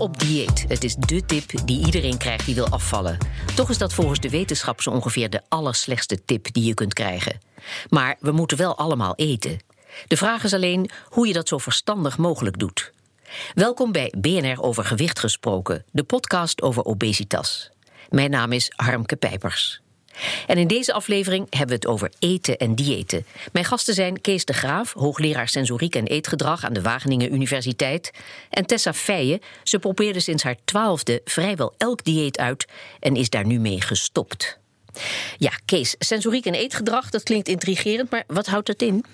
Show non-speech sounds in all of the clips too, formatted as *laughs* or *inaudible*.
op dieet. Het is dé tip die iedereen krijgt die wil afvallen. Toch is dat volgens de wetenschap zo ongeveer de allerslechtste tip die je kunt krijgen. Maar we moeten wel allemaal eten. De vraag is alleen hoe je dat zo verstandig mogelijk doet. Welkom bij BNR Over Gewicht Gesproken, de podcast over obesitas. Mijn naam is Harmke Pijpers. En in deze aflevering hebben we het over eten en diëten. Mijn gasten zijn Kees de Graaf, hoogleraar sensoriek en eetgedrag aan de Wageningen Universiteit. En Tessa Feijen. Ze probeerde sinds haar twaalfde vrijwel elk dieet uit en is daar nu mee gestopt. Ja, Kees, sensoriek en eetgedrag, dat klinkt intrigerend, maar wat houdt dat in?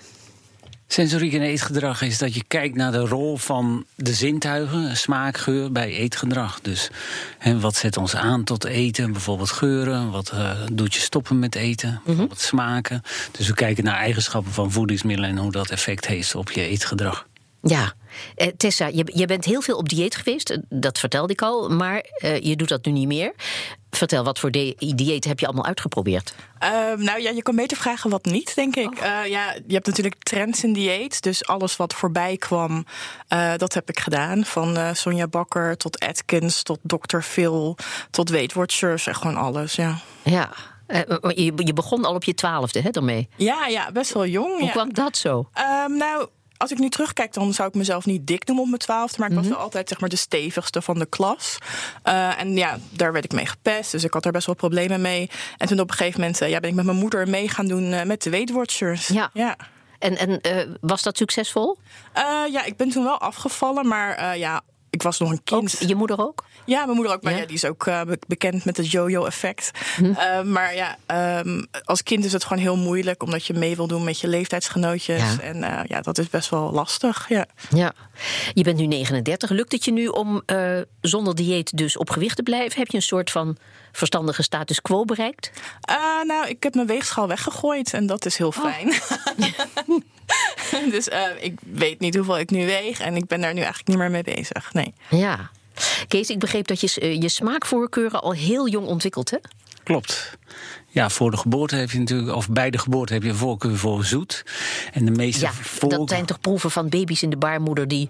Sensoriek en eetgedrag is dat je kijkt naar de rol van de zintuigen, smaak, geur, bij eetgedrag. Dus hè, wat zet ons aan tot eten? Bijvoorbeeld geuren. Wat uh, doet je stoppen met eten? Mhm. Bijvoorbeeld smaken. Dus we kijken naar eigenschappen van voedingsmiddelen en hoe dat effect heeft op je eetgedrag. Ja, eh, Tessa, je, je, bent heel veel op dieet geweest, eh, dat vertelde ik al, maar uh, je doet dat nu niet meer. Vertel, wat voor dieet heb je allemaal uitgeprobeerd? Uh, nou ja, je kan beter vragen wat niet, denk ik. Oh. Uh, ja, je hebt natuurlijk trends in dieet. Dus alles wat voorbij kwam, uh, dat heb ik gedaan. Van Sonja Bakker tot Atkins, tot Dr. Phil, tot Weight Watchers. En gewoon alles, ja. Ja, je, je, begon al op je twaalfde, hè, daarmee? Ja, ja, best wel jong. Hoe ja. kwam dat zo? Um, nou, als ik nu terugkijk, dan zou ik mezelf niet dik noemen op mijn twaalfde. Maar ik was mhm. wel altijd zeg maar, de stevigste van de klas. Uh, en ja, daar werd ik mee gepest. Dus ik had er best wel problemen mee. En toen op een gegeven moment uh, ja, ben ik met mijn moeder mee gaan doen uh, met de Weight Watchers. Ja. ja. En, en was dat succesvol? ja, ik ben toen wel afgevallen. Maar ja, ik was nog een kind. je moeder ook? Ja, mijn moeder ook. Maar ja? die is ook uh, bekend met het yo-yo-effect. Hm. Uh, maar ja, um, als kind is het gewoon heel moeilijk... omdat je mee wil doen met je leeftijdsgenootjes. Ja. En uh, ja, dat is best wel lastig, ja. Ja. Je bent nu 39. Lukt het je nu om zonder dieet dus op gewicht te blijven? Heb je een soort van verstandige status quo bereikt? nou, ik heb mijn weegschaal weggegooid en dat is heel oh. fijn. Oh. *laughs* *laughs* *laughs* dus ik weet niet hoeveel ik nu weeg... en ik ben daar nu eigenlijk niet meer mee bezig, nee. Ja. Kees, ik begreep dat je uh, je smaakvoorkeuren al heel jong ontwikkeld, hè? Klopt. Ja, voor de geboorte heb je natuurlijk, of bij de geboorte heb je een voorkeur voor zoet. En de meeste ja, dat zijn toch proeven van baby's in de baarmoeder die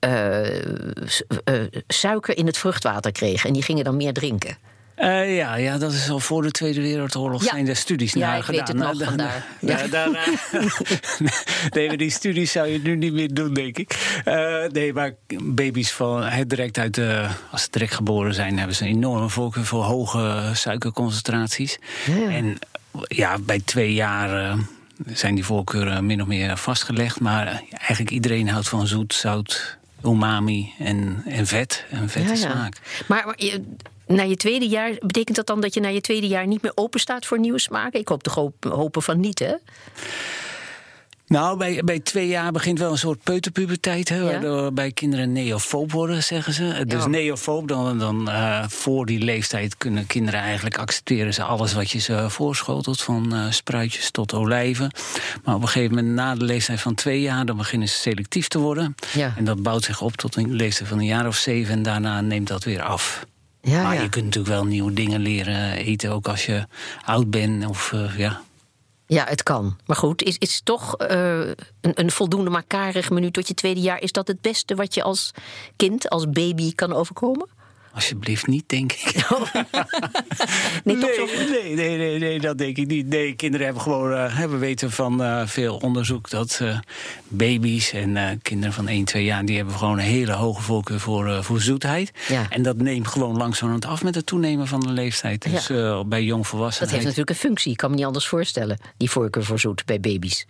uh, uh, suiker in het vruchtwater kregen en die gingen dan meer drinken. Uh, ja, ja, dat is al voor de Tweede Wereldoorlog ja. zijn er studies ja, naar ik gedaan. Weet het nog *laughs* vandaar. Ja. Daar, *laughs* nee, maar die studies zou je nu niet meer doen, denk ik. Uh, nee, maar baby's van direct uit de, als ze direct geboren zijn, hebben ze een enorme voorkeur voor hoge suikerconcentraties. Ja. En ja, bij twee jaar. Uh, zijn die voorkeuren min of meer vastgelegd. Maar eigenlijk iedereen houdt van zoet, zout, umami en, en vet. En vette ja, smaak. Maar, maar je, na je tweede jaar, betekent dat dan dat je na je tweede jaar niet meer open staat voor nieuwe smaken? Ik hoop toch hopen van niet, hè? Nou, bij, bij twee jaar begint wel een soort peuterpuberteit. Hè, Waardoor bij kinderen neofoob worden, zeggen ze. Dus ja. neofoob, dan, dan uh, voor die leeftijd kunnen kinderen eigenlijk accepteren ze alles wat je ze voorschotelt. Van uh, spruitjes tot olijven. Maar op een gegeven moment, na de leeftijd van twee jaar, dan beginnen ze selectief te worden. Ja. En dat bouwt zich op tot een leeftijd van een jaar of zeven. En daarna neemt dat weer af. Ja, maar ja. je kunt natuurlijk wel nieuwe dingen leren eten, ook als je oud bent. Of, uh, ja. ja, het kan. Maar goed, is, is toch uh, een, een voldoende makarig menu tot je tweede jaar... is dat het beste wat je als kind, als baby kan overkomen? Alsjeblieft niet, denk ik. *laughs* Oh. nee, nee, nee, nee, nee, dat denk ik niet. Nee, kinderen hebben gewoon, uh, hebben weten van uh, veel onderzoek dat uh, baby's en kinderen van 1, 2 jaar, die hebben gewoon een hele hoge voorkeur voor, voor zoetheid. Ja. En dat neemt gewoon langzamerhand af met het toenemen van de leeftijd. Dus ja. bij jongvolwassenen. Dat heeft natuurlijk een functie, ik kan me niet anders voorstellen, die voorkeur voor zoet bij baby's.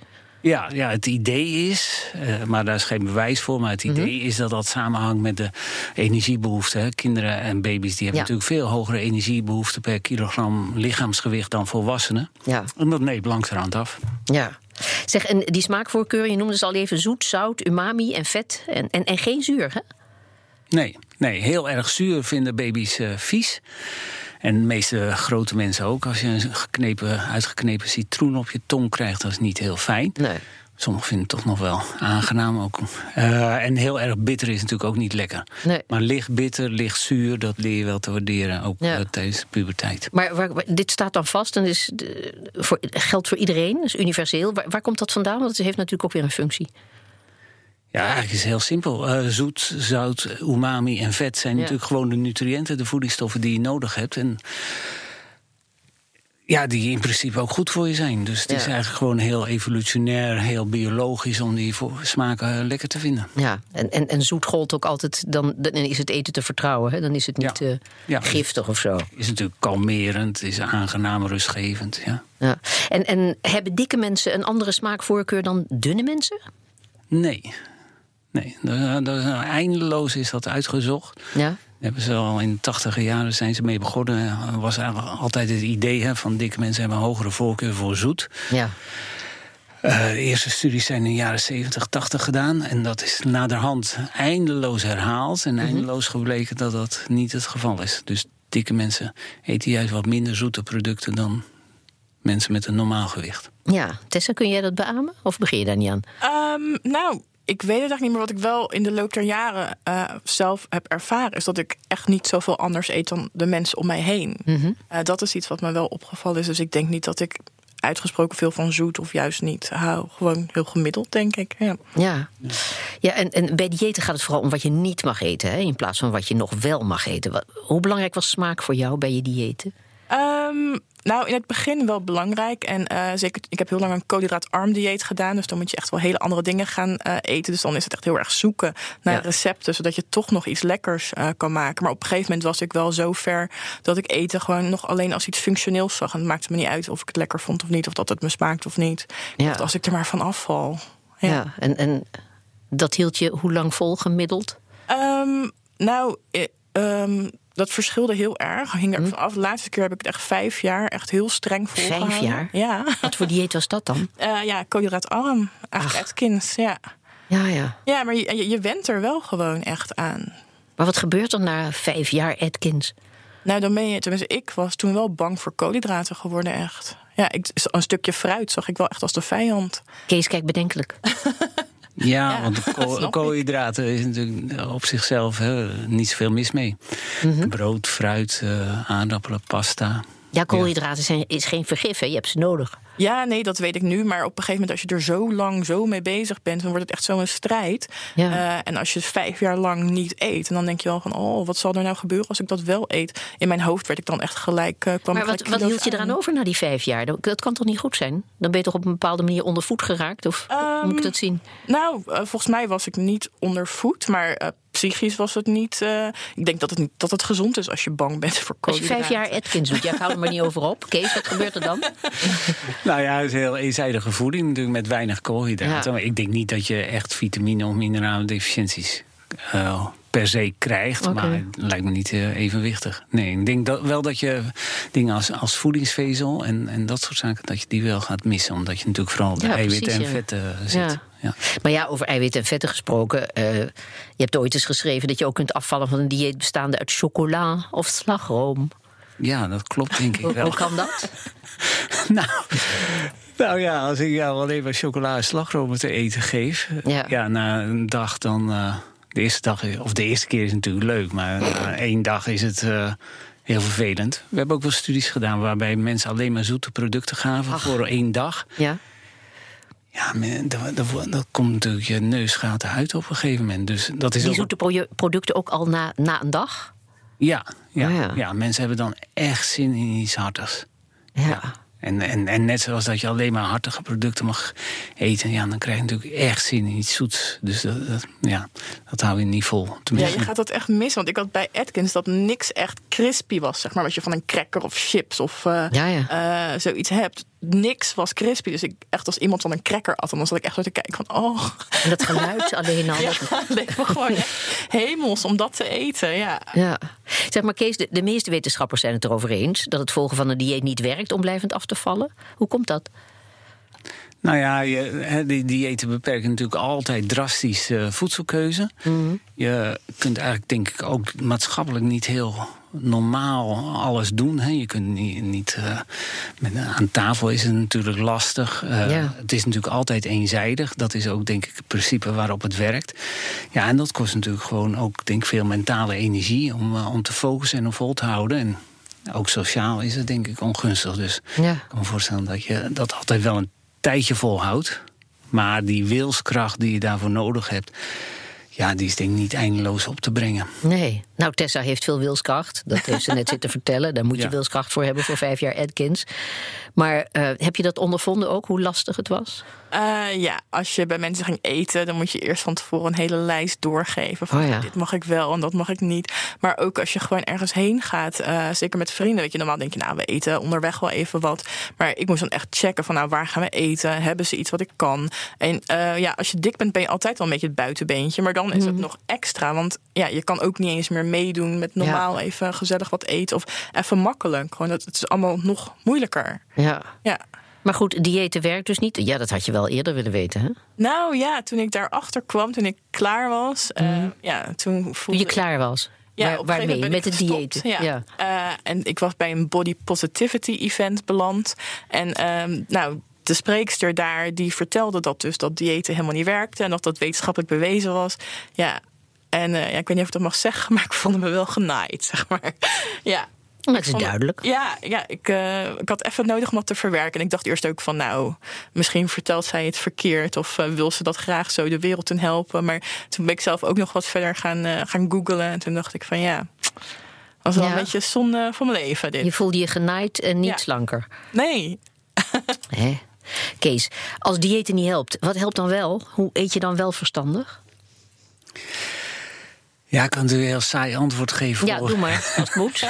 Ja, ja, het idee is, uh, maar daar is geen bewijs voor, maar het idee mm -hmm. is dat dat samenhangt met de energiebehoeften. Kinderen en baby's die hebben ja. natuurlijk veel hogere energiebehoeften per kilogram lichaamsgewicht dan volwassenen. Ja. En dat neemt langzamerhand af. Ja. Zeg, en die smaakvoorkeur, je noemde ze al even zoet, zout, umami en vet en, en, en geen zuur, hè? Nee, nee, heel erg zuur vinden baby's uh, vies. En de meeste grote mensen ook. Als je een geknepen, uitgeknepen citroen op je tong krijgt, dat is niet heel fijn. Nee. Sommigen vinden het toch nog wel aangenaam ook. Uh, en heel erg bitter is natuurlijk ook niet lekker. Nee. Maar licht bitter, licht zuur, dat leer je wel te waarderen, ook ja. uh, tijdens de puberteit. Maar waar, dit staat dan vast en is de, voor, geldt voor iedereen, is universeel. Waar, waar komt dat vandaan? Want het heeft natuurlijk ook weer een functie. Ja, eigenlijk is het heel simpel. Uh, zoet, zout, umami en vet zijn natuurlijk gewoon de nutriënten, de voedingsstoffen die je nodig hebt. En ja, die in principe ook goed voor je zijn. Dus het is eigenlijk gewoon heel evolutionair, heel biologisch om die smaken lekker te vinden. Ja, en, en, en zoet gold ook altijd, dan, dan is het eten te vertrouwen. Hè? Dan is het niet ja. Uh, giftig of zo. Is natuurlijk kalmerend, is aangenaam, rustgevend. Ja. Ja. En, en hebben dikke mensen een andere smaakvoorkeur dan dunne mensen? Nee. Nee, eindeloos is dat uitgezocht. Ja hebben ze al in de tachtige jaren zijn ze mee begonnen. Er was eigenlijk altijd het idee hè, van dikke mensen hebben een hogere voorkeur voor zoet. Ja. Uh, de eerste studies zijn in de jaren 70, 80 gedaan. En dat is naderhand eindeloos herhaald. En mhm. eindeloos gebleken dat dat niet het geval is. Dus dikke mensen eten juist wat minder zoete producten dan mensen met een normaal gewicht. Ja, Tessa, kun jij dat beamen? Of begin je daar niet aan? Um, nou, ik weet het eigenlijk niet meer. Wat ik wel in de loop der jaren uh, zelf heb ervaren, is dat ik echt niet zoveel anders eet dan de mensen om mij heen. Mm dat is iets wat me wel opgevallen is. Dus ik denk niet dat ik uitgesproken veel van zoet of juist niet hou. Gewoon heel gemiddeld, denk ik. Ja, ja. ja en, en bij diëten gaat het vooral om wat je niet mag eten, hè, in plaats van wat je nog wel mag eten. Wat, hoe belangrijk was smaak voor jou bij je diëten? Um, nou, in het begin wel belangrijk. En uh, zeker, ik heb heel lang een koolhydraatarm dieet gedaan. Dus dan moet je echt wel hele andere dingen gaan uh, eten. Dus dan is het echt heel erg zoeken naar recepten. Zodat je toch nog iets lekkers uh, kan maken. Maar op een gegeven moment was ik wel zo ver dat ik eten gewoon nog alleen als iets functioneels zag. En het maakte me niet uit of ik het lekker vond of niet. Of dat het me smaakt of niet. Ja. als ik er maar van afval. Ja, ja en, en dat hield je hoe lang vol gemiddeld? Um, nou, um, dat verschilde heel erg. Hing er hm. af. De laatste keer heb ik het echt vijf jaar echt heel streng volgehouden. Vijf jaar? Ja. Wat voor dieet was dat dan? Uh, *laughs* ja, koolhydraatarm. Eigenlijk Atkins, ja. Ja, ja. Ja, maar je, je, je went er wel gewoon echt aan. Maar wat gebeurt er na vijf jaar Atkins? Nou, dan ben je, tenminste, ik was toen wel bang voor koolhydraten geworden, echt. Ja, ik, een stukje fruit zag ik wel echt als de vijand. Kees kijkt bedenkelijk. *laughs* Ja, want *laughs* koolhydraten is natuurlijk op zichzelf hè, niet zoveel mis mee. Mhm. Brood, fruit, uh, aardappelen, pasta. Ja, koolhydraten zijn, is geen vergif, hè? je hebt ze nodig. Ja, nee, dat weet ik nu. Maar op een gegeven moment, als je er zo lang zo mee bezig bent, dan wordt het echt zo'n strijd. Ja. Uh, en als je vijf jaar lang niet eet, dan denk je wel van, oh, wat zal er nou gebeuren als ik dat wel eet? In mijn hoofd werd ik dan echt gelijk. Uh, kwam maar wat, wat hield je eraan over na die vijf jaar? Dat kan toch niet goed zijn? Dan ben je toch op een bepaalde manier onder voet geraakt? Of um, moet ik dat zien? Nou, uh, volgens mij was ik niet onder voet, maar psychisch was het niet. Uh, ik denk dat het, niet, dat het gezond is als je bang bent voor koolhydraten. Als je vijf jaar Atkins doet, ja, ik hou er maar niet over op. Kees, wat gebeurt er dan? *laughs* nou ja, het is heel eenzijdige voeding natuurlijk met weinig koolhydraten. Maar ik denk niet dat je echt vitamine of minerale deficiënties uh, per se krijgt. Maar het lijkt me niet uh, evenwichtig. Nee, ik denk dat, wel dat je dingen als, als voedingsvezel en, en dat soort zaken, dat je die wel gaat missen. Omdat je natuurlijk vooral de eiwitten en vetten zit. Ja. Maar ja, over eiwitten en vetten gesproken. Uh, je hebt ooit eens geschreven dat je ook kunt afvallen van een dieet bestaande uit chocola of slagroom. Ja, dat klopt denk ik wel. Hoe kan dat? *laughs* nou, nou ja, als ik jou alleen maar chocola en slagroom te eten geef... Ja. ja na een dag dan... Uh, de eerste dag, of de eerste keer is natuurlijk leuk... maar na één dag is het... Uh, heel vervelend. We hebben ook wel studies gedaan waarbij mensen alleen maar zoete producten gaven voor één dag. Ja. Ja, dat, dat, komt natuurlijk je neus gaat eruit op een gegeven moment. Dus dat is Die zoete producten ook al na, na een dag? Ja, ja, oh ja. ja, mensen hebben dan echt zin in iets hartigs. ja. En, en, en net zoals dat je alleen maar hartige producten mag eten, ja, dan krijg je natuurlijk echt zin in iets zoets. Dus dat, dat ja, dat hou je niet vol. Tenminste. Ja, je gaat dat echt missen. Want ik had bij Atkins dat niks echt crispy was, zeg maar. Wat je van een cracker of chips of uh, ja, ja. Uh, zoiets hebt niks was crispy. Dus ik echt als iemand van een cracker at, dan zat ik echt zo te kijken van oh. En dat geluid alleen al. *laughs* Ja, *laughs* leek me gewoon hemels om dat te eten. Ja. ja. Zeg maar Kees, de, de meeste wetenschappers zijn het erover eens dat het volgen van een dieet niet werkt om blijvend af te vallen. Hoe komt dat? Nou ja, je, die diëten beperken natuurlijk altijd drastisch uh, voedselkeuze. Mhm. Je kunt eigenlijk, denk ik, ook maatschappelijk niet heel normaal alles doen. Hè. Je kunt niet. niet uh, met, aan tafel is het natuurlijk lastig. Uh, Het is natuurlijk altijd eenzijdig. Dat is ook, denk ik, het principe waarop het werkt. Ja, en dat kost natuurlijk gewoon ook, denk ik, veel mentale energie om, om te focussen en om vol te houden. En ook sociaal is het, denk ik, ongunstig. Dus ja. ik kan me voorstellen dat je dat altijd wel een tijdje volhoudt. Maar die wilskracht die je daarvoor nodig hebt ja, die is denk ik niet eindeloos op te brengen. Nee. Nou, Tessa heeft veel wilskracht. Dat heeft ze net zitten vertellen. Daar moet je wilskracht voor hebben voor vijf jaar Atkins. Maar uh, heb je dat ondervonden ook, hoe lastig het was? Uh, ja, als je bij mensen ging eten, dan moet je eerst van tevoren een hele lijst doorgeven. Van oh ja. dit mag ik wel en dat mag ik niet. Maar ook als je gewoon ergens heen gaat, uh, zeker met vrienden. Weet je, normaal denk je, nou, we eten onderweg wel even wat. Maar ik moest dan echt checken van, nou, waar gaan we eten? Hebben ze iets wat ik kan? En ja, als je dik bent, ben je altijd wel een beetje het buitenbeentje. Maar dan is het nog extra. Want ja, je kan ook niet eens meer meedoen met normaal even gezellig wat eten. Of even makkelijk. Gewoon, dat, het is allemaal nog moeilijker. Ja. ja. Maar goed, diëten werkt dus niet. Ja, dat had je wel eerder willen weten, hè? Nou ja, toen ik daarachter kwam, toen ik klaar was, mm. ja, toen voelde Toen je klaar was. Ja, Waar, waarmee? Met het dieet. Ja. ja. Uh, en ik was bij een body positivity event beland. En um, nou, de spreekster daar die vertelde dat dus dat diëten helemaal niet werkte en dat dat wetenschappelijk bewezen was. Ja. En uh, ja, ik weet niet of ik dat mag zeggen, *laughs* maar ik vond me wel genaaid, zeg maar. *laughs* ja. Dat is duidelijk. Ja, ja ik, uh, ik had even nodig om dat te verwerken. En ik dacht eerst ook van, nou, misschien vertelt zij het verkeerd. Of uh, wil ze dat graag zo de wereld in helpen. Maar toen ben ik zelf ook nog wat verder gaan, gaan googlen. En toen dacht ik van, ja, was wel ja. een beetje zonde van mijn leven. Dit. Je voelde je genaaid en niet ja. slanker. Nee. *laughs* Hè? Kees, als diëten niet helpt, wat helpt dan wel? Hoe eet je dan wel verstandig? Ja, ik kan natuurlijk een heel saai antwoord geven. Ja, doe maar, als het moet.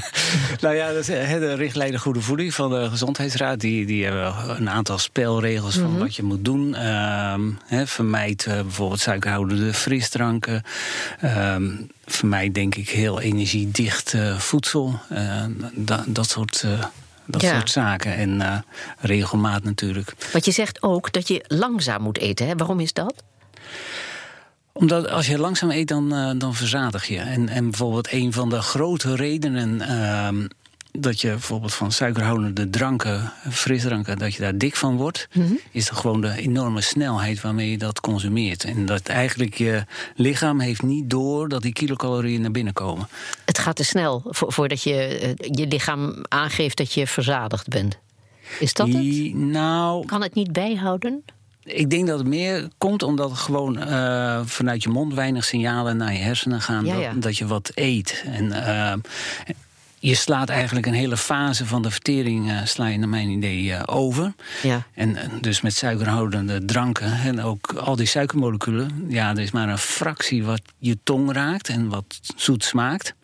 *laughs* nou ja, dat de richtlijnen Goede Voeding van de Gezondheidsraad. Die, die hebben een aantal spelregels mm -hmm. van wat je moet doen. Um, he, vermijd uh, bijvoorbeeld suikerhoudende frisdranken. Um, vermijd denk ik heel energiedicht uh, voedsel. Uh, da, dat soort... Dat ja. soort zaken. En uh, regelmaat natuurlijk. Want je zegt ook dat je langzaam moet eten. Hè? Waarom is dat? Omdat als je langzaam eet, dan, uh, dan verzadig je. En, en bijvoorbeeld een van de grote redenen uh, dat je bijvoorbeeld van suikerhoudende dranken, frisdranken, dat je daar dik van wordt, mm -hmm. is dan gewoon de enorme snelheid waarmee je dat consumeert. En dat eigenlijk je lichaam heeft niet door dat die kilocalorieën naar binnen komen. Het gaat te snel vo voordat je uh, je lichaam aangeeft dat je verzadigd bent. Is dat het? Nou, kan het niet bijhouden? Ik denk dat het meer komt omdat er gewoon uh, vanuit je mond weinig signalen naar je hersenen gaan ja, ja. Dat, dat, je wat eet. En uh, je slaat eigenlijk een hele fase van de vertering uh, sla je naar mijn idee over. Ja. En dus met suikerhoudende dranken en ook al die suikermoleculen. Ja, er is maar een fractie wat je tong raakt en wat zoet smaakt.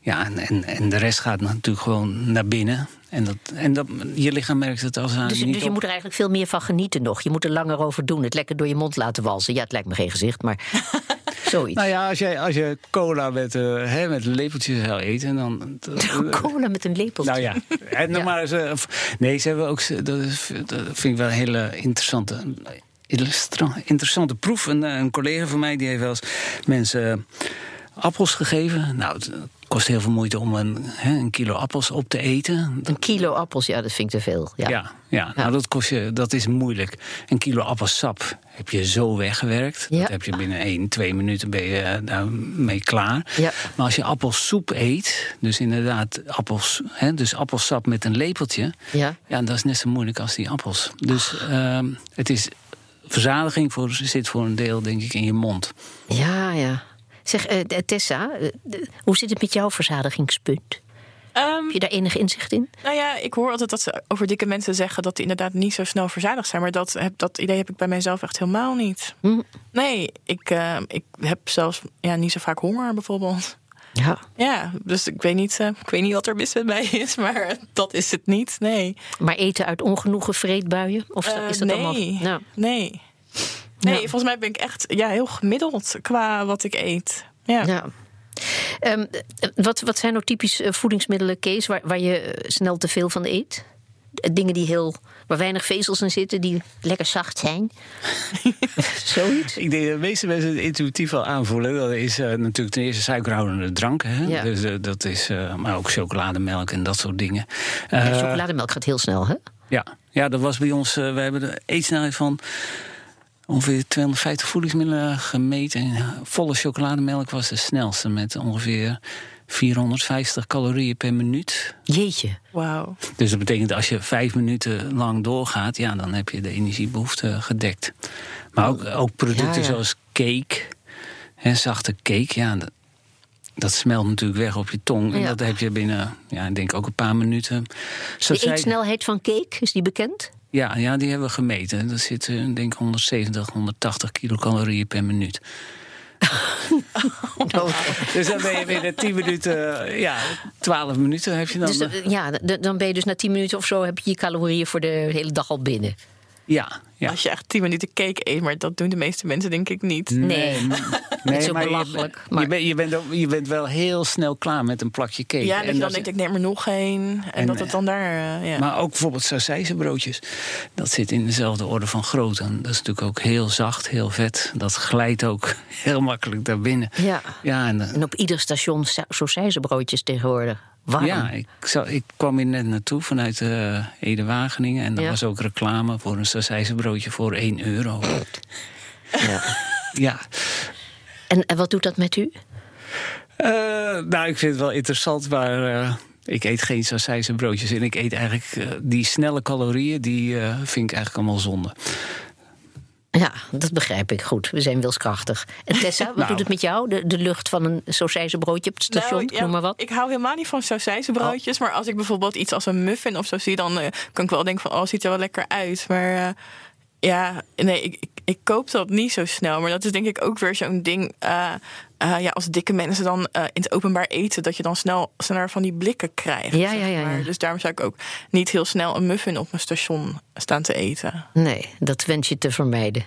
Ja, en, en, en de rest gaat natuurlijk gewoon naar binnen. En, dat, en dat, je lichaam merkt het als aan dus, niet dus je op. moet er eigenlijk veel meer van genieten nog. Je moet er langer over doen. Het lekker door je mond laten walsen. Ja, het lijkt me geen gezicht, maar *laughs* zoiets. Nou ja, als je, als je cola met, uh, hè, met een lepeltje zou eten, dan... *laughs* Cola met een lepeltje? Nou ja. En nog *laughs* ja. maar eens, nee, ze hebben ook... Dat, is, dat vind ik wel een hele interessante... Interessante proef. Een, een collega van mij die heeft wel eens mensen appels gegeven. Nou, kost heel veel moeite om een, hè, een kilo appels op te eten. Een kilo appels, ja, dat vind ik te veel. Ja, ja, ja, nou dat, kost je, dat is moeilijk. Een kilo appelsap heb je zo weggewerkt. Ja. Dat heb je binnen 1, 2 minuten ben je daarmee klaar. Ja. Maar als je appelsoep eet, dus inderdaad appels, hè, dus appelsap met een lepeltje... Ja. ja, dat is net zo moeilijk als die appels. Dus uh, het is... Verzadiging voor, zit voor een deel, denk ik, in je mond. Ja, ja. Zeg, uh, Tessa, uh, hoe zit het met jouw verzadigingspunt? Um, Heb je daar enig inzicht in? Nou ja, ik hoor altijd dat ze over dikke mensen zeggen dat die inderdaad niet zo snel verzadigd zijn. Maar dat, heb, dat idee heb ik bij mijzelf echt helemaal niet. Hm. Nee, ik, uh, ik heb zelfs ja, niet zo vaak honger bijvoorbeeld. Ja. ja, dus ik weet, niet, uh, ik weet niet wat er mis met mij is, *laughs* maar dat is het niet, nee. Maar eten uit ongenoegen vreedbuien? Of uh, is dat nee, allemaal... Nou. nee. Nee, ja. volgens mij ben ik echt ja, heel gemiddeld qua wat ik eet. Ja. ja. Um, wat, wat zijn nou typisch voedingsmiddelen, Kees, waar, waar je snel te veel van eet? Dingen die heel, waar weinig vezels in zitten, die lekker zacht zijn. *laughs* Zoiets. Ik denk dat de meeste mensen het intuïtief al aanvoelen. Dat is uh, natuurlijk ten eerste suikerhoudende dranken. Hè? Ja. Dus, uh, dat is, uh, maar ook chocolademelk en dat soort dingen. Ja, chocolademelk gaat heel snel, hè? Ja, ja dat was bij ons. we hebben de eetsnelheid van ongeveer 250 voedingsmiddelen gemeten. En volle chocolademelk was de snelste met ongeveer 450 calorieën per minuut. Jeetje. Wauw. Dus dat betekent als je vijf minuten lang doorgaat, ja, dan heb je de energiebehoefte gedekt. Maar ook, ook producten Ja, ja. zoals cake, hè, zachte cake, ja, dat, dat smelt natuurlijk weg op je tong. En Ja. dat heb je binnen, ja, ik denk ook een paar minuten. Zo De zei- eetsnelheid van cake, is die bekend? Ja, ja, die hebben we gemeten. Dat zit, eh, denk ik, 170, 180 kilocalorieën per minuut. *laughs* Dus dan ben je binnen 10 minuten, eh, ja, 12 minuten heb je dan. Dus, eh, eh, ja, dan ben je dus na 10 minuten of zo heb je je calorieën voor de hele dag al binnen. ja, ja. Als je echt 10 minuten cake eet, maar dat doen de meeste mensen denk ik niet. Nee. Nee, *laughs* *laughs* is ook maar je- belachelijk, Je, maar- bent, je, bent, ook- je bent wel heel snel klaar met een plakje cake. Ja, dat En je dan denkt, ik neem er nog één. En, En, dat het dan daar, eh, ja. Maar ook bijvoorbeeld sausijzenbroodjes. Dat zit in dezelfde orde van grootte. En dat is natuurlijk ook heel zacht, heel vet. Dat glijdt ook *laughs* heel makkelijk daar binnen. Ja. Ja, en, eh, En op ieder station sausijzenbroodjes tegenwoordig. Warm. ja ik, zou, ik kwam hier net naartoe vanuit eh Ede-Wageningen. En er Ja. was ook reclame voor een sausijzenbroodje voor 1 euro. Ja. ja. En, en wat doet dat met u? Eh, nou, ik vind het wel interessant, maar eh, ik eet geen sausijzenbroodjes. En ik eet eigenlijk eh, die snelle calorieën, die eh, vind ik eigenlijk allemaal zonde. Ja, dat begrijp ik goed. We zijn wilskrachtig. En Tessa, wat Nou. doet het met jou? De, de lucht van een sausijzenbroodje op het station, Nou, ik ja, noem maar wat. Oh. Ik hou helemaal niet van sausijzenbroodjes. Maar als ik bijvoorbeeld iets als een muffin of zo zie... dan kan ik wel denken van, oh, ziet er wel lekker uit. Maar eh, ja, nee, ik, ik, ik koop dat niet zo snel. Maar dat is denk ik ook weer zo'n ding... eh, eh, ja, als dikke mensen dan eh, in het openbaar eten... dat je dan snel sneller van die blikken krijgt. Ja, zeg ja, ja. Dus daarom zou ik ook niet heel snel een muffin op mijn station staan te eten. Nee, dat wens je te vermijden.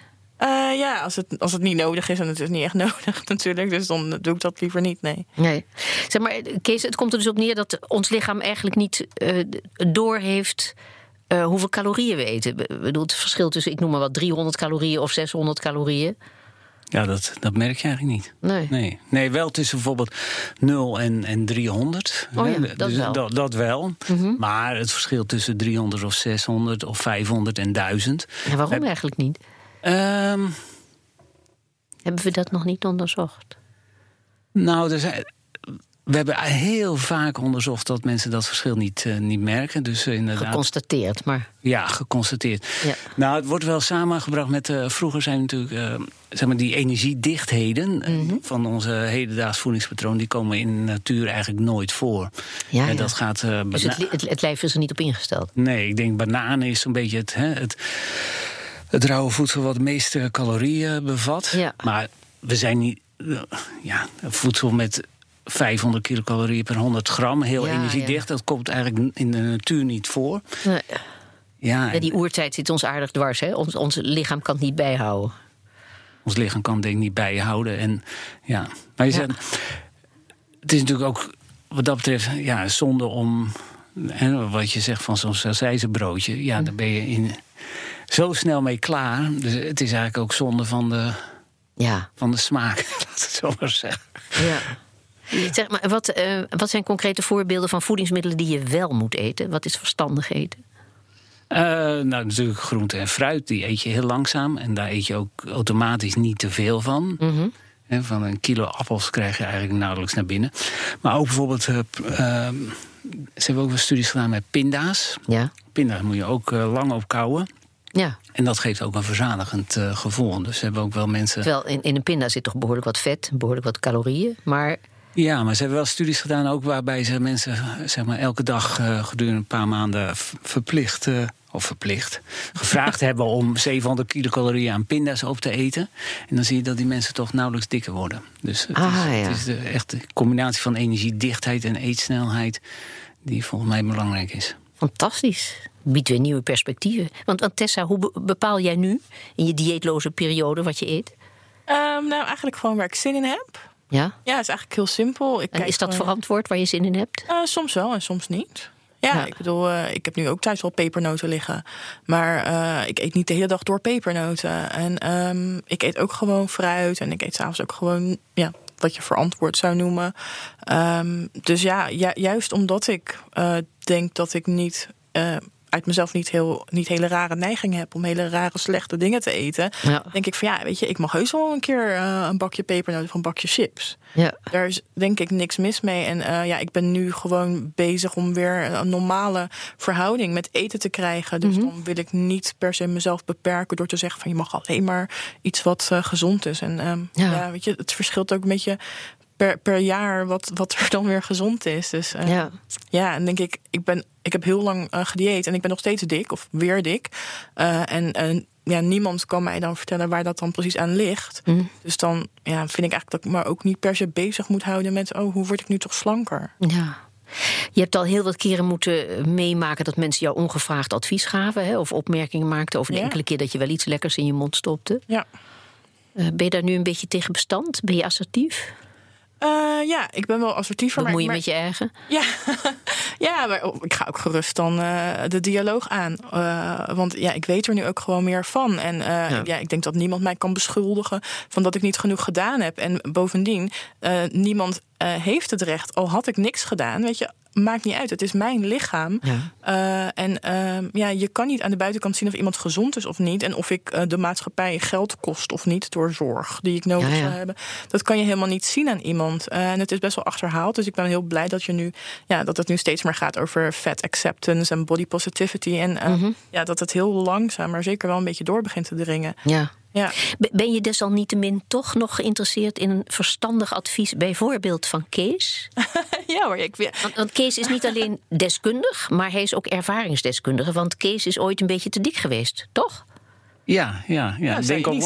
Ja, als het, als het niet nodig is en het is niet echt *laughs* nodig natuurlijk. Dus dan doe ik dat liever niet, nee. Nee. Zeg maar, Kees, het komt er dus op neer dat ons lichaam eigenlijk niet eh doorheeft eh, hoeveel calorieën we eten. Ik bedoel, het verschil tussen, ik noem maar wat, 300 calorieën of 600 calorieën. Ja, dat, dat merk je eigenlijk niet. Nee. Nee, nee wel tussen bijvoorbeeld 0 en, en 300. Oh ja, dat Dus wel. Mhm. Dat, dat wel. Maar het verschil tussen 300 of 600 of 500 en 1000. En waarom Heb- eigenlijk niet? Ehm, Hebben we dat nog niet onderzocht? nou, er zijn, we hebben heel vaak onderzocht dat mensen dat verschil niet, eh, niet merken. Dus eh, inderdaad. Geconstateerd, maar Ja, geconstateerd. Ja. Nou, het wordt wel samengebracht met. eh, vroeger zijn natuurlijk. zeg maar die energiedichtheden Mhm. van onze hedendaags voedingspatroon. die komen in de natuur eigenlijk nooit voor. Ja, en ja. dat gaat. dus het, het, het lijf is er niet op ingesteld. Nee, ik denk bananen is zo'n beetje het. Hè, het het rauwe voedsel wat de meeste calorieën bevat. Ja. Maar we zijn niet. ja, voedsel met 500 kilocalorieën per 100 gram, heel Ja, energiedicht. Dat komt eigenlijk in de natuur niet voor. Nee. Ja, die oertijd zit ons aardig dwars. Hè? Ons, ons lichaam kan het niet bijhouden. Ons lichaam kan het denk ik niet bijhouden. En, ja. Maar je zegt, het is natuurlijk ook wat dat betreft ja, zonde om... Hè, wat je zegt van zo'n sausijzenbroodje... ja, daar ben je in, zo snel mee klaar. Dus het is eigenlijk ook zonde van de, Ja. van de smaak, *laughs* laat het zo maar zeggen. ja. Zeg maar, wat, eh, wat zijn concrete voorbeelden van voedingsmiddelen die je wel moet eten? Wat is verstandig eten? Eh, nou, natuurlijk groente en fruit, die eet je heel langzaam. En daar eet je ook automatisch niet te veel van. Mhm. Van een kilo appels krijg je eigenlijk nauwelijks naar binnen. Maar ook bijvoorbeeld, eh, ehm, ze hebben ook wel studies gedaan met pinda's. Ja. Pinda's moet je ook lang op kouwen. ja. En dat geeft ook een verzadigend gevoel. Dus ze hebben ook wel mensen. Terwijl in, in een pinda zit toch behoorlijk wat vet, behoorlijk wat calorieën. Maar Ja, maar ze hebben wel studies gedaan ook waarbij ze mensen zeg maar, elke dag eh, gedurende een paar maanden verplicht. eh, of verplicht, gevraagd *laughs* hebben om 700 kilocalorieën aan pinda's op te eten. En dan zie je dat die mensen toch nauwelijks dikker worden. Dus het Ah, is, ja. het is de, echt de combinatie van energiedichtheid en eetsnelheid die volgens mij belangrijk is. fantastisch. Biedt weer nieuwe perspectieven. Want, want Tessa, hoe be- bepaal jij nu in je dieetloze periode wat je eet? Ehm, nou, eigenlijk gewoon waar ik zin in heb. Ja? Ja, het is eigenlijk heel simpel. Ik En kijk is dat gewoon- verantwoord waar je zin in hebt? Eh, soms wel en soms niet. Ja, Ja. ik bedoel, eh, ik heb nu ook thuis wel pepernoten liggen. Maar eh, ik eet niet de hele dag door pepernoten. En ehm, ik eet ook gewoon fruit. En ik eet s'avonds ook gewoon, ja, wat je verantwoord zou noemen. Ehm, dus ja, ju- juist omdat ik eh, denk dat ik niet... uit mezelf niet, heel, niet hele rare neigingen heb om hele rare slechte dingen te eten, Ja. denk ik van ja, weet je, ik mag heus wel een keer eh, een bakje pepernoten of een bakje chips. Ja. Daar is denk ik niks mis mee. En eh, ja, ik ben nu gewoon bezig om weer een normale verhouding met eten te krijgen. Dus Mhm. dan wil ik niet per se mezelf beperken door te zeggen van je mag alleen maar iets wat eh, gezond is. En ehm, Ja. ja. weet je, het verschilt ook een beetje per, per jaar wat, wat er dan weer gezond is. Dus eh, Ja. ja, en denk ik, ik, ben, ik heb heel lang eh gedieet en ik ben nog steeds dik of weer dik. Eh, en ja, niemand kan mij dan vertellen waar dat dan precies aan ligt. Mhm. Dus dan ja, vind ik eigenlijk dat ik me ook niet per se bezig moet houden met... oh, hoe word ik nu toch slanker? Ja. Je hebt al heel wat keren moeten meemaken dat mensen jou ongevraagd advies gaven hè, of opmerkingen maakten over de Ja. enkele keer dat je wel iets lekkers in je mond stopte. Ja. Ben je daar nu een beetje tegen bestand? Ben je assertief? Eh, ja, ik ben wel assertiever. Wat maar, moet je maar- met je eigen? Ja, *laughs* ja maar oh, ik ga ook gerust dan eh, de dialoog aan. Eh, want ja, ik weet er nu ook gewoon meer van. En eh, Ja. ja. ik denk dat niemand mij kan beschuldigen van dat ik niet genoeg gedaan heb. En bovendien, eh, niemand eh, heeft het recht, al had ik niks gedaan. Weet je, maakt niet uit. Het is mijn lichaam. Ja. Eh, en ehm, ja, je kan niet aan de buitenkant zien of iemand gezond is of niet. En of ik eh, de maatschappij geld kost of niet door zorg die ik nodig Ja, ja. zou hebben. Dat kan je helemaal niet zien aan iemand. En het is best wel achterhaald. Dus ik ben heel blij dat, je nu, ja, dat het nu steeds meer gaat over fat acceptance en body positivity. En Mhm. ja, dat het heel langzaam, maar zeker wel een beetje door begint te dringen. Ja. Ja. Be- Ben je desalniettemin toch nog geïnteresseerd in een verstandig advies, bijvoorbeeld van Kees? *laughs* ja hoor, ik weet. Want, want Kees is niet alleen deskundig, maar hij is ook ervaringsdeskundige. Want Kees is ooit een beetje te dik geweest, toch? Ja, ja, ja. zou ik denk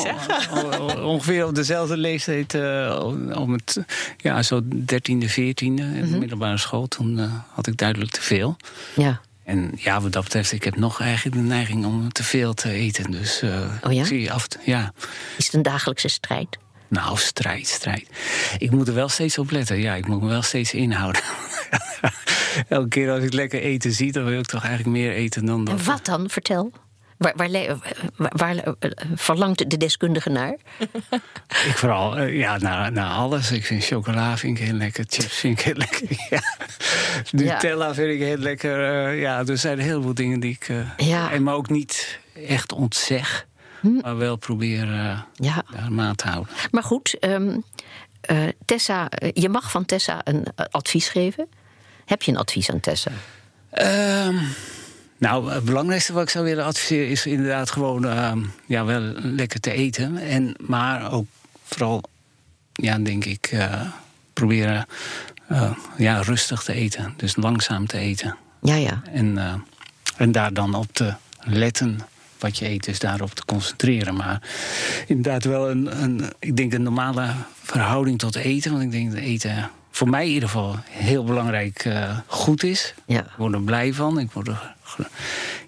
ongeveer op dezelfde leeftijd, eh, om het, ja, zo dertiende, veertiende, in de middelbare school. Toen eh, had ik duidelijk te veel. Ja. En ja, wat dat betreft, ik heb nog eigenlijk de neiging om te veel te eten. Dus eh, Oh ja? zie af, en- ja. Is het een dagelijkse strijd? Nou, strijd, strijd. Ik moet er wel steeds op letten. Ja, ik moet me wel steeds inhouden. *laughs* Elke keer als ik lekker eten zie, dan wil ik toch eigenlijk meer eten dan dat. En wat dan? Vertel. Waar, waar, waar- eh, verlangt de deskundige naar? *laughs* Ik vooral, eh, ja, naar, naar alles. Ik vind chocola vind ik heel lekker, chips vind ik heel lekker. *laughs* Ja. Nutella vind ik heel lekker. eh, ja, er zijn heel veel dingen die ik... Ja. En maar ook niet echt ontzeg. Maar wel probeer eh Ja. daar maat te houden. Maar goed, ehm, eh, Tessa, je mag van Tessa een advies geven. Heb je een advies aan Tessa? Ehm, nou, het belangrijkste wat ik zou willen adviseren is inderdaad gewoon ehm, ja, wel lekker te eten. En, maar ook vooral, ja, denk ik, eh, proberen eh, ja, rustig te eten. Dus langzaam te eten. Ja, ja. En, eh, en daar dan op te letten wat je eet, dus daarop te concentreren. Maar inderdaad wel een, een, ik denk een normale verhouding tot eten. Want ik denk dat eten voor mij in ieder geval heel belangrijk goed is. Ja. Ik word er blij van. Ik word er,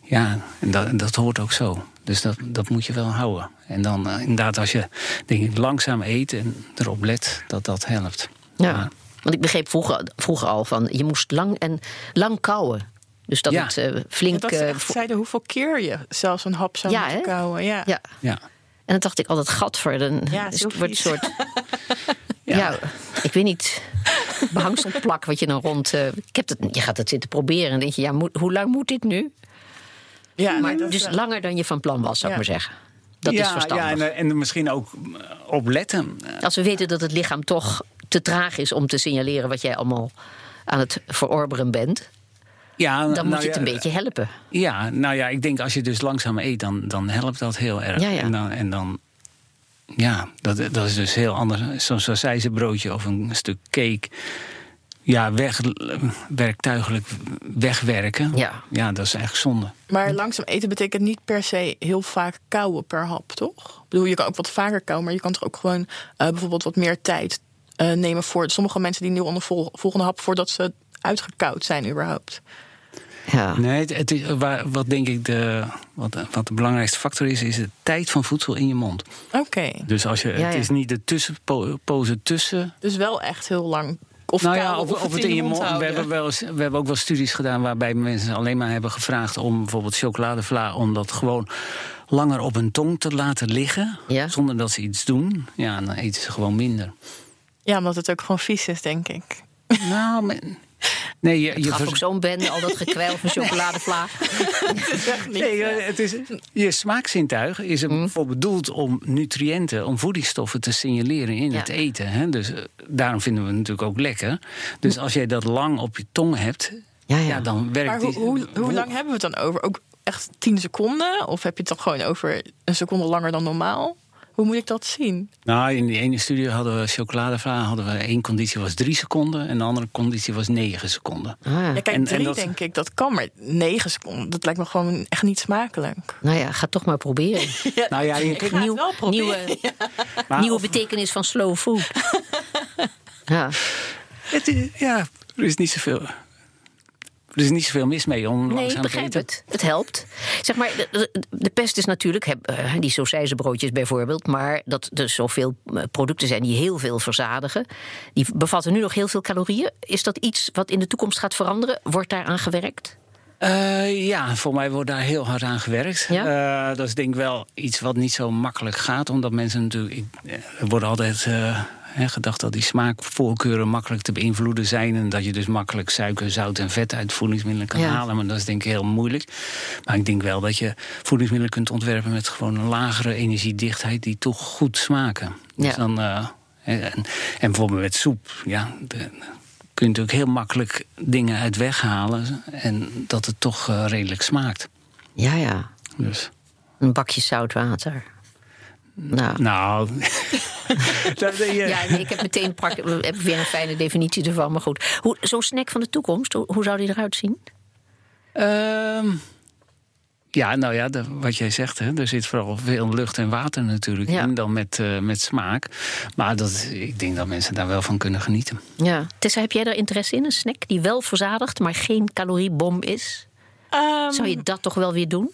ja, en dat, dat hoort ook zo. Dus dat, dat moet je wel houden. En dan eh, inderdaad, als je denk ik, langzaam eet en erop let, dat dat helpt. Ja. Maar- Want ik begreep vroeger, vroeger al van je moest lang en lang kauwen. Dus dat Ja. het eh, flink. dat ze eh, echt vo- zeiden hoeveel keer je zelfs een hap zou Ja, moeten hè? kauwen. Ja. ja. ja. En dan dacht ik altijd, gadver, dan Ja, is het wordt een soort. *laughs* ja. ik weet niet. *laughs* Behangselplak wat je dan rond. eh, ik heb het, je gaat het zitten proberen en dan denk je, ja, moet- hoe lang moet dit nu? Ja, Maar nee, dat, dus eh, langer dan je van plan was, zou ik maar zeggen. Dat ja, is verstandig. Ja, en, eh, en misschien ook eh, op letten. Als we weten dat het lichaam toch te traag is om te signaleren wat jij allemaal aan het verorberen bent, Ja, dan nou moet je het ja, een beetje helpen. Ja, nou ja, ik denk als je dus langzaam eet, dan, dan helpt dat heel erg. Ja, ja. En dan, en dan ja, dat, dat is dus heel anders. Zo'n broodje of een stuk cake. Ja, weg, werktuigelijk wegwerken. Ja. ja, dat is eigenlijk zonde. Maar langzaam eten betekent niet per se heel vaak kauwen per hap, toch? Ik bedoel, je kan ook wat vaker kauwen, maar je kan toch ook gewoon eh, bijvoorbeeld wat meer tijd eh, nemen voor sommige mensen die nu onder vol- volgende hap voordat ze uitgekoud zijn überhaupt. Ja. Nee, het, het is, waar, wat denk ik de, wat, wat de belangrijkste factor is, is de tijd van voedsel in je mond. Oké, Dus als je, Ja, het ja. is niet de tussenpozen tussen dus wel echt heel lang. Of nou ja, kauwen, of, of het in je mond. We hebben, wel eens, we hebben ook wel studies gedaan waarbij mensen alleen maar hebben gevraagd om bijvoorbeeld chocoladevla, om dat gewoon langer op hun tong te laten liggen. Ja. Zonder dat ze iets doen. Ja, dan eten ze gewoon minder. Ja, omdat het ook gewoon vies is, denk ik. nou, *laughs* men- Nee, je, Het je gaf ook zo'n bende, al dat gekwijl van chocoladevla. *laughs* Nee, eh, het is, je smaakzintuig is Mm. ervoor bedoeld om nutriënten, om voedingsstoffen te signaleren in Ja. het eten. Hè? Dus eh, daarom vinden we het natuurlijk ook lekker. Dus als jij dat lang op je tong hebt, Ja, ja. ja. dan werkt Maar hoe, die- hoe, hoe lang hebben we het dan over? Ook echt 10 seconden? Of heb je het dan gewoon over een seconde langer dan normaal? Hoe moet ik dat zien? Nou, in die ene studie hadden we chocoladevla, hadden we één conditie was drie seconden en de andere conditie was negen seconden. Ah, Ja, kijk, En- en drie dat- denk ik, dat kan, maar 9 seconden, dat lijkt me gewoon echt niet smakelijk. nou ja, ga toch maar proberen. *laughs* Nou ja, je, Ik ga het Nieuw- wel proberen. nieuwe *laughs* maar nieuwe betekenis van slow food. *laughs* ja. het is- ja, er is niet zoveel. Er is niet zoveel mis mee om Nee, ik langzaam te begrijp het. Het helpt. Zeg maar, de, de- pest is natuurlijk, heb, eh, die sausijzenbroodjes bijvoorbeeld... maar dat er zoveel eh, producten zijn die heel veel verzadigen. Die bevatten nu nog heel veel calorieën. Is dat iets wat in de toekomst gaat veranderen? Wordt daaraan gewerkt? Eh, ja, voor mij wordt daar heel hard aan gewerkt. Ja? Dat is denk ik wel iets wat niet zo makkelijk gaat. Omdat mensen natuurlijk... ik- Er wordt altijd gedacht dat die smaakvoorkeuren makkelijk te beïnvloeden zijn. En dat je dus makkelijk suiker, zout en vet uit voedingsmiddelen kan Ja. halen. Maar dat is denk ik heel moeilijk. Maar ik denk wel dat je voedingsmiddelen kunt ontwerpen... met gewoon een lagere energiedichtheid die toch goed smaken. Dus Ja. dan... eh, en, en bijvoorbeeld met soep, ja... De, kun je natuurlijk heel makkelijk dingen uit weghalen en dat het toch eh, redelijk smaakt. Ja, ja. Dus, Een bakje zout water. Nou, nou, *laughs* dat, eh, ja, nee, ik heb meteen prak, heb weer een fijne definitie ervan. Maar goed, Hoe- zo'n snack van de toekomst, hoe, hoe zou die eruit zien? ehm, ja, nou ja, de- wat jij zegt, hè, er zit vooral veel lucht en water natuurlijk Ja. in dan met, eh, met smaak. Maar dat, ik denk dat mensen daar wel van kunnen genieten. Ja. Tessa, heb jij daar interesse in? Een snack die wel verzadigt, maar geen caloriebom is? Ehm, Zou je dat toch wel weer doen?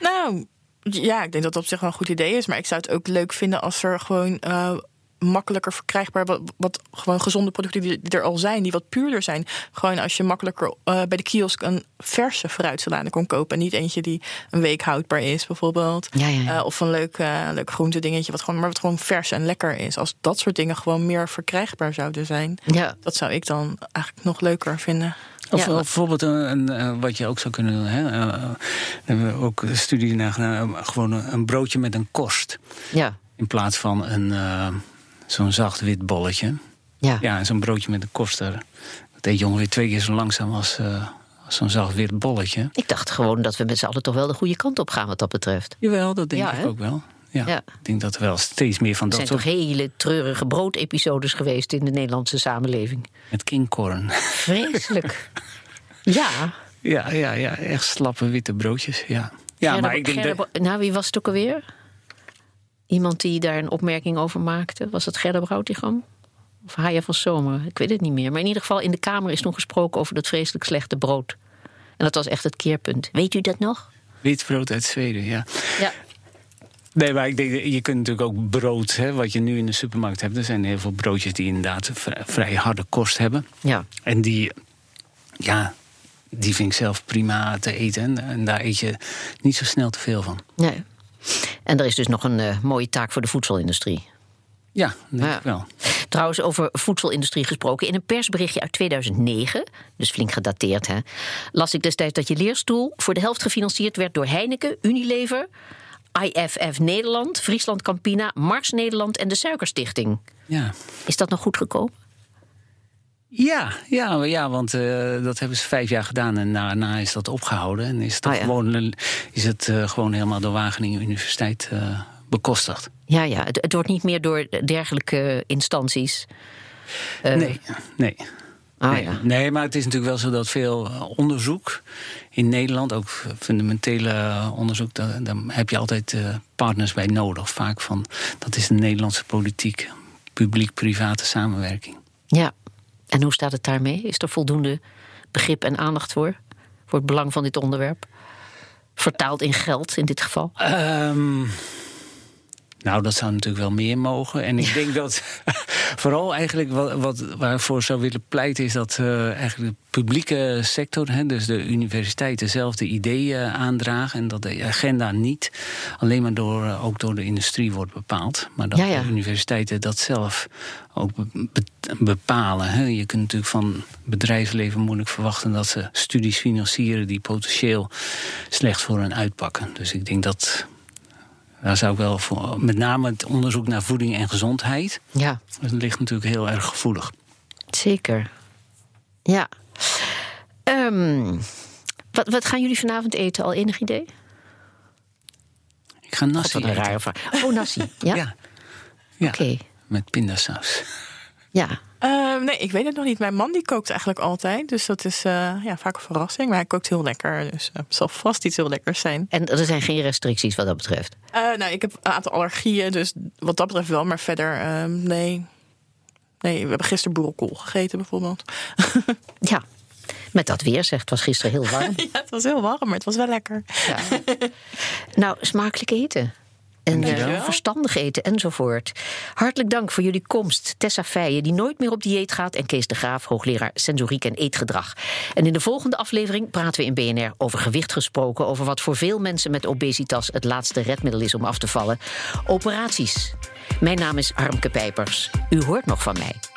Nou, ja, ik denk dat dat op zich wel een goed idee is. Maar ik zou het ook leuk vinden als er gewoon eh, makkelijker verkrijgbaar... Wat, wat gewoon gezonde producten die, er al zijn, die wat puurder zijn. Gewoon als je makkelijker eh, bij de kiosk een verse fruitsalade kon kopen... en niet eentje die een week houdbaar is, bijvoorbeeld. Ja, ja, ja. Eh, of een leuk, eh leuk groente dingetje, wat gewoon, maar wat gewoon vers en lekker is. Als dat soort dingen gewoon meer verkrijgbaar zouden zijn... Ja. dat zou ik dan eigenlijk nog leuker vinden. Of, Ja, of maar- bijvoorbeeld een, een, eh, wat je ook zou kunnen doen. Hè? eh, daar hebben we ook een studie naar gedaan. eh, Gewoon een, een broodje met een korst. Ja. In plaats van een, eh, zo'n zacht wit bolletje. Ja. Ja, en zo'n broodje met een korst. daar- Dat eet je ongeveer twee keer zo langzaam als, eh, als zo'n zacht wit bolletje. Ik dacht gewoon dat we met z'n allen toch wel de goede kant op gaan wat dat betreft. Jawel, dat denk Ja, ik ook wel. Ja, Ja. Ik denk dat er wel steeds meer van Er dat zijn soort... toch hele treurige broodepisodes geweest in de Nederlandse samenleving. Met kingkorn. Vreselijk. *laughs* ja. ja, ja, ja, echt slappe witte broodjes. Ja, ja Gerda- maar ik denk Gerda dat... Nou, wie was het ook alweer? Iemand die daar een opmerking over maakte. Was het Gerda Broutigam? Of Haya van Zomer? Ik weet het niet meer. Maar in ieder geval in de Kamer is toen gesproken over dat vreselijk slechte brood. En dat was echt het keerpunt. Weet u dat nog? Wit brood uit Zweden, ja. Ja. Nee, maar ik denk, je kunt natuurlijk ook brood, hè, wat je nu in de supermarkt hebt. Er zijn heel veel broodjes die inderdaad vrij, harde kost hebben. Ja. En die, ja, die vind ik zelf prima te eten. En, daar eet je niet zo snel te veel van. Nee. En er is dus nog een eh, mooie taak voor de voedselindustrie. Ja, dat denk Ja. ik wel. Trouwens, over voedselindustrie gesproken. In een persberichtje uit 2009, dus flink gedateerd, hè, las ik destijds dat je leerstoel voor de helft gefinancierd werd door Heineken, Unilever, IFF Nederland, Friesland Campina, Mars Nederland en de Suikerstichting. Ja, Is dat nog goed gekomen? ja, ja, ja want eh, dat hebben ze vijf jaar gedaan en daarna is dat opgehouden. En is het, Oh ja. gewoon, is het eh, gewoon helemaal door Wageningen Universiteit eh, bekostigd. Ja, ja. Het, het wordt niet meer door dergelijke instanties. nee, nee. Ah, nee, ja. nee, maar het is natuurlijk wel zo dat veel eh, onderzoek in Nederland, ook fundamentele eh, onderzoek, daar, daar heb je altijd eh, partners bij nodig. Vaak van dat is de Nederlandse politiek, publiek-private samenwerking. Ja. En hoe staat het daarmee? Is er voldoende begrip en aandacht voor? Voor het belang van dit onderwerp? Vertaald in geld in dit geval? Ehm, nou, dat zou natuurlijk wel meer mogen. En ik denk dat *laughs* vooral eigenlijk wat, wat waarvoor zou willen pleiten is dat uh, eigenlijk de publieke sector, hè, dus de universiteiten zelf, de ideeën aandragen en dat de agenda niet alleen maar door, uh, ook door de industrie wordt bepaald, maar dat Ja, ja. de universiteiten dat zelf ook be- be- bepalen. Hè. Je kunt natuurlijk van bedrijfsleven moeilijk verwachten dat ze studies financieren die potentieel slecht voor hen uitpakken. Dus ik denk dat daar zou ik wel voor, met name het onderzoek naar voeding en gezondheid, Ja, dat ligt natuurlijk heel erg gevoelig. zeker. Ja. Ehm, wat, wat gaan jullie vanavond eten? Al enig idee? Ik ga God, nasi wat een eten. rare vraag. Oh, nasi. *laughs* Ja? Ja, ja. Oké. met pindasaus. Ja. Eh, nee, ik weet het nog niet. Mijn man die kookt eigenlijk altijd. Dus dat is eh, ja, vaak een verrassing. Maar hij kookt heel lekker. Dus eh, het zal vast iets heel lekkers zijn. En er zijn geen restricties wat dat betreft. Eh, nou, ik heb een aantal allergieën. Dus wat dat betreft wel. Maar verder, eh, nee. Nee, we hebben gisteren boerenkool gegeten bijvoorbeeld. *laughs* Ja. Met dat weer, zegt, het was gisteren heel warm. *laughs* ja, het was heel warm, maar het was wel lekker. Ja. nou, smakelijk eten. En eh, verstandig eten enzovoort. Hartelijk dank voor jullie komst. Tessa Feijen, die nooit meer op dieet gaat. En Kees de Graaf, hoogleraar sensoriek en eetgedrag. En in de volgende aflevering praten we in BNR over gewicht gesproken. Over wat voor veel mensen met obesitas het laatste redmiddel is om af te vallen. Operaties. Mijn naam is Harmke Pijpers. U hoort nog van mij.